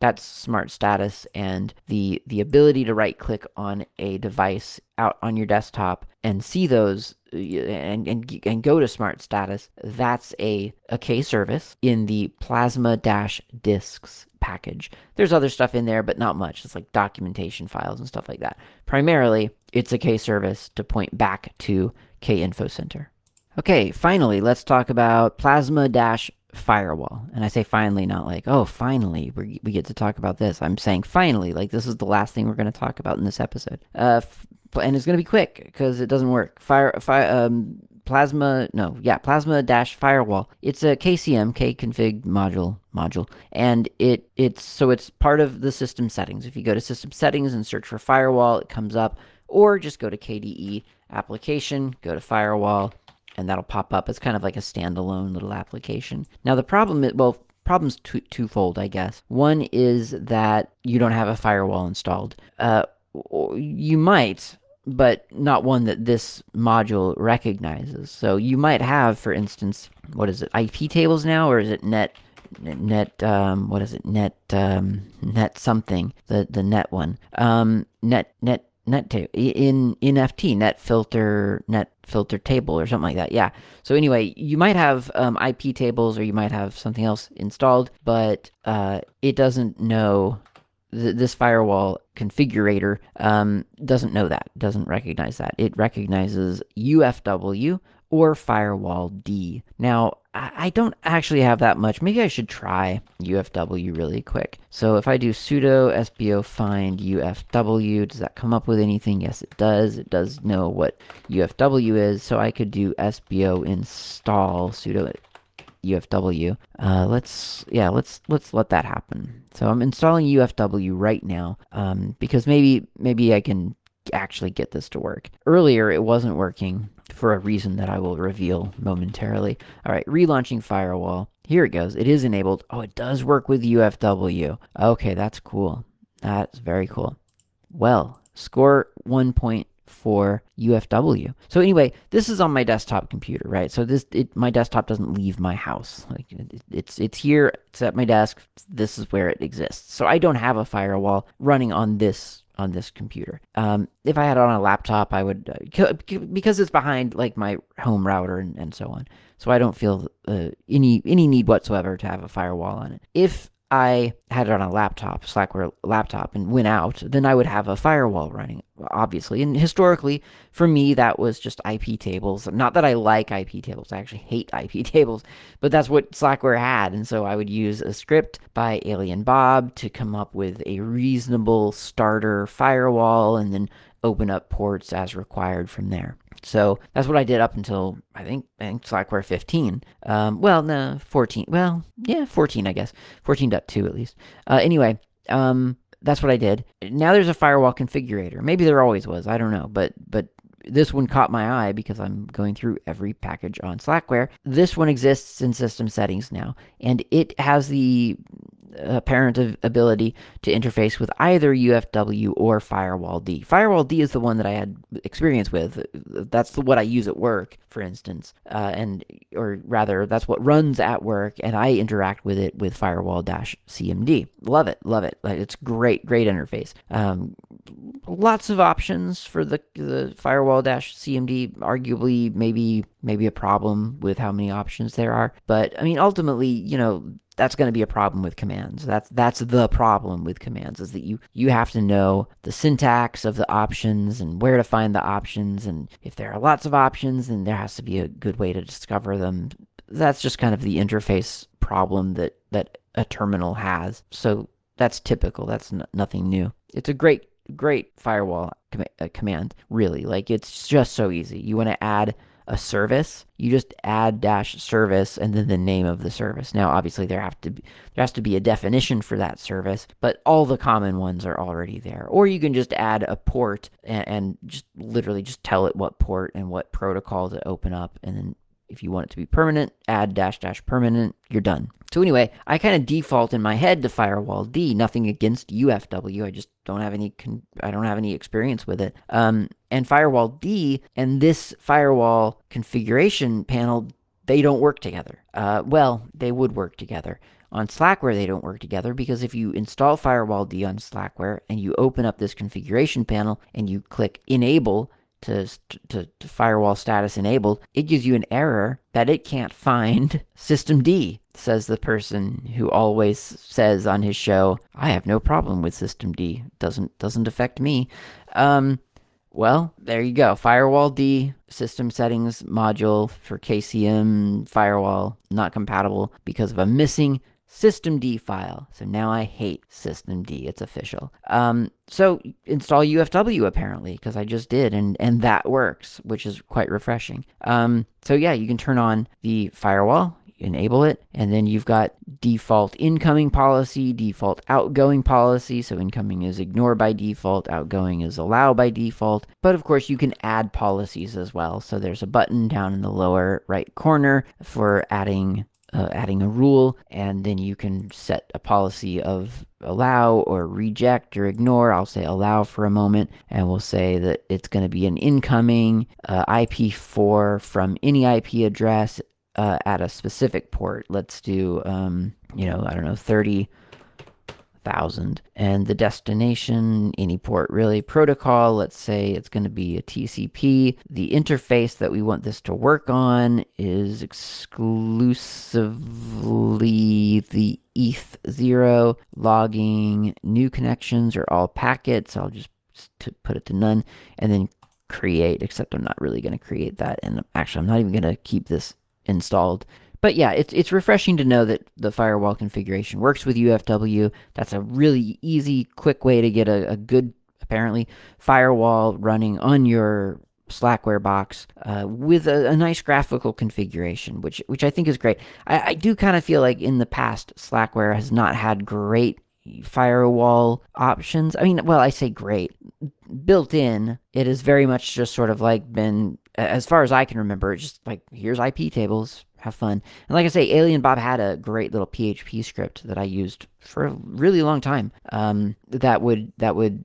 that's smart status and the the ability to right click on a device out on your desktop and see those uh, and, and, and go to smart status that's a, a k service in the plasma dash disks package. There's other stuff in there but not much. It's like documentation files and stuff like that. Primarily it's a k service to point back to k info center. Okay finally let's talk about plasma dash firewall. And I say finally, not like, oh, finally, we we get to talk about this. I'm saying finally, like this is the last thing we're going to talk about in this episode. Uh, f- and it's going to be quick because it doesn't work. Fire, fire, um, plasma, no, yeah, plasma dash firewall. It's a KCM, K config module module, and it it's so it's part of the system settings. If you go to system settings and search for firewall, it comes up, or just go to KDE application, go to firewall, and that'll pop up. It's kind of like a standalone little application. Now the problem is, well, problem's two, twofold, I guess. One is that you don't have a firewall installed. Uh, you might, but not one that this module recognizes. So you might have, for instance, what is it, IP tables now, or is it net net um what is it net um net something the the net one um net net net ta- in in FT net filter net filter table or something like that. Yeah. So anyway, you might have um, IP tables or you might have something else installed, but uh, it doesn't know th- this firewall configurator um, doesn't know that, doesn't recognize that. It recognizes UFW or firewall D. Now, I don't actually have that much. Maybe I should try UFW really quick. So if I do sudo sbo find UFW, does that come up with anything? Yes, it does. It does know what UFW is. So I could do sbo install sudo UFW. Uh, let's yeah, let's let's let that happen. So I'm installing UFW right now um, because maybe maybe I can actually get this to work. Earlier it wasn't working for a reason that I will reveal momentarily. All right, relaunching firewall. Here it goes. It is enabled. Oh, it does work with UFW. Okay, that's cool. That's very cool. Well, score one point for UFW. So anyway, this is on my desktop computer, right? So this it, my desktop doesn't leave my house. Like it, it's it's here, it's at my desk. This is where it exists. So I don't have a firewall running on this on this computer. Um, if I had it on a laptop, I would uh, because it's behind like my home router and, and so on. So I don't feel uh, any any need whatsoever to have a firewall on it. If I had it on a laptop, Slackware laptop, and went out, then I would have a firewall running, obviously. And historically, for me, that was just IP tables. Not that I like IP tables, I actually hate IP tables, but that's what Slackware had. And so I would use a script by Alien Bob to come up with a reasonable starter firewall and then open up ports as required from there. So that's what I did up until I think, I think Slackware 15. Um, well, no, 14. Well, yeah, 14, I guess. 14.2 at least. Uh, anyway, um, that's what I did. Now there's a firewall configurator. Maybe there always was. I don't know. But but this one caught my eye because I'm going through every package on Slackware. This one exists in system settings now, and it has the apparent ability to interface with either UFW or Firewall D. Firewall D is the one that I had experience with. That's the, what I use at work, for instance, uh, and or rather, that's what runs at work, and I interact with it with Firewall CMD. Love it, love it. Like, it's great, great interface. Um, lots of options for the the Firewall CMD. Arguably, maybe maybe a problem with how many options there are, but I mean, ultimately, you know that's going to be a problem with commands. That's that's the problem with commands is that you you have to know the syntax of the options and where to find the options and if there are lots of options then there has to be a good way to discover them. That's just kind of the interface problem that that a terminal has. So that's typical. That's n- nothing new. It's a great great firewall com- uh, command, really. Like it's just so easy. You want to add a service, you just add dash service and then the name of the service. Now, obviously, there have to be, there has to be a definition for that service, but all the common ones are already there. Or you can just add a port and, and just literally just tell it what port and what protocol to open up, and then if you want it to be permanent, add dash dash permanent, you're done. So anyway, I kind of default in my head to Firewall D. Nothing against UFW. I just don't have any con- I don't have any experience with it. Um, and Firewall D and this firewall configuration panel they don't work together. Uh, well, they would work together. On Slackware, they don't work together because if you install Firewall D on Slackware and you open up this configuration panel and you click Enable, to, to, to, firewall status enabled, it gives you an error that it can't find system D, says the person who always says on his show, I have no problem with systemd. Doesn't doesn't affect me. Um, well, there you go. Firewall D system settings module for KCM firewall not compatible because of a missing systemd file. So now I hate systemd. It's official. Um, so install UFW apparently because I just did, and and that works, which is quite refreshing. Um, so yeah, you can turn on the firewall, enable it, and then you've got default incoming policy, default outgoing policy. So incoming is ignore by default, outgoing is allow by default. But of course, you can add policies as well. So there's a button down in the lower right corner for adding uh, adding a rule, and then you can set a policy of allow or reject or ignore. I'll say allow for a moment, and we'll say that it's going to be an incoming uh, IP4 from any IP address uh, at a specific port. Let's do, um, you know, I don't know, 30 thousand. And the destination, any port really, protocol, let's say it's going to be a TCP. The interface that we want this to work on is exclusively the ETH0. Logging new connections or all packets. I'll just put it to none. And then create, except I'm not really going to create that. And actually, I'm not even going to keep this installed but yeah, it's it's refreshing to know that the firewall configuration works with UFW. That's a really easy, quick way to get a, a good, apparently, firewall running on your Slackware box uh, with a, a, nice graphical configuration, which which I think is great. I, I do kind of feel like in the past Slackware has not had great firewall options. I mean, well, I say great. Built in, it has very much just sort of like been, as far as I can remember, just like here's IP tables, have fun. And like I say, Alien Bob had a great little PHP script that I used for a really long time. Um, that would that would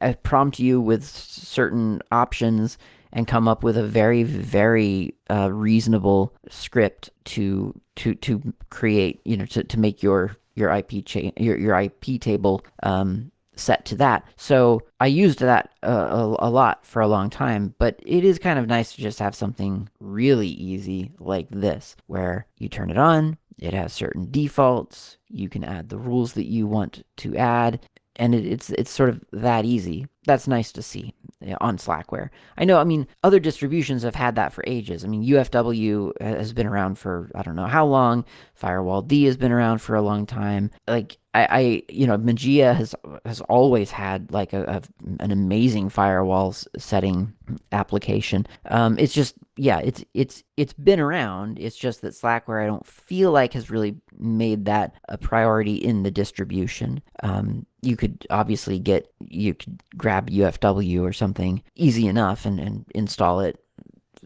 uh, prompt you with certain options and come up with a very very uh, reasonable script to to to create you know to, to make your your IP chain your, your IP table um, set to that. So I used that uh, a, a, lot for a long time, but it is kind of nice to just have something really easy like this, where you turn it on, it has certain defaults, you can add the rules that you want to add, and it, it's it's sort of that easy. That's nice to see on Slackware. I know, I mean, other distributions have had that for ages. I mean, UFW has been around for I don't know how long. Firewall D has been around for a long time. Like I, I you know, Mageia has has always had like a, a an amazing firewall setting application. Um, it's just yeah, it's it's it's been around. It's just that Slackware I don't feel like has really made that a priority in the distribution. Um, you could obviously get you could grab UFW or something easy enough and, and install it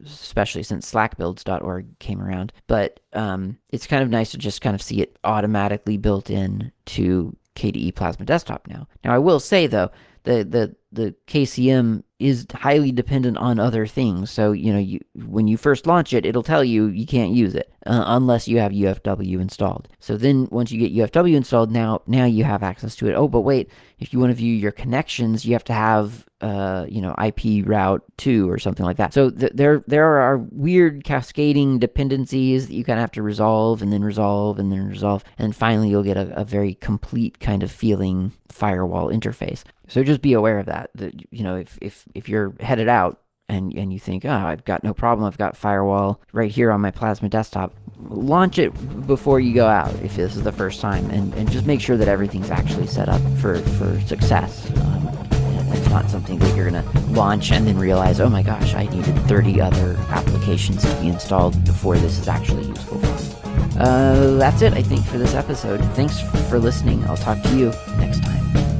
especially since slackbuilds.org came around. But um, it's kind of nice to just kind of see it automatically built in to KDE Plasma Desktop now. Now, I will say though, the the the KCM is highly dependent on other things. So you know, you when you first launch it, it'll tell you you can't use it uh, unless you have UFW installed. So then once you get UFW installed, now now you have access to it. Oh, but wait, if you want to view your connections, you have to have uh, you know IP route two or something like that. So th- there there are weird cascading dependencies that you kind of have to resolve and then resolve and then resolve, and finally you'll get a, a very complete kind of feeling firewall interface. So just be aware of that. That you know, if if if you're headed out and and you think, oh, I've got no problem. I've got firewall right here on my Plasma desktop. Launch it before you go out if this is the first time, and, and just make sure that everything's actually set up for for success. Um, it's not something that you're gonna launch and then realize, oh my gosh, I needed 30 other applications to be installed before this is actually useful. Uh, that's it, I think, for this episode. Thanks for listening. I'll talk to you next time.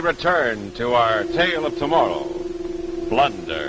We return to our tale of tomorrow Blunder.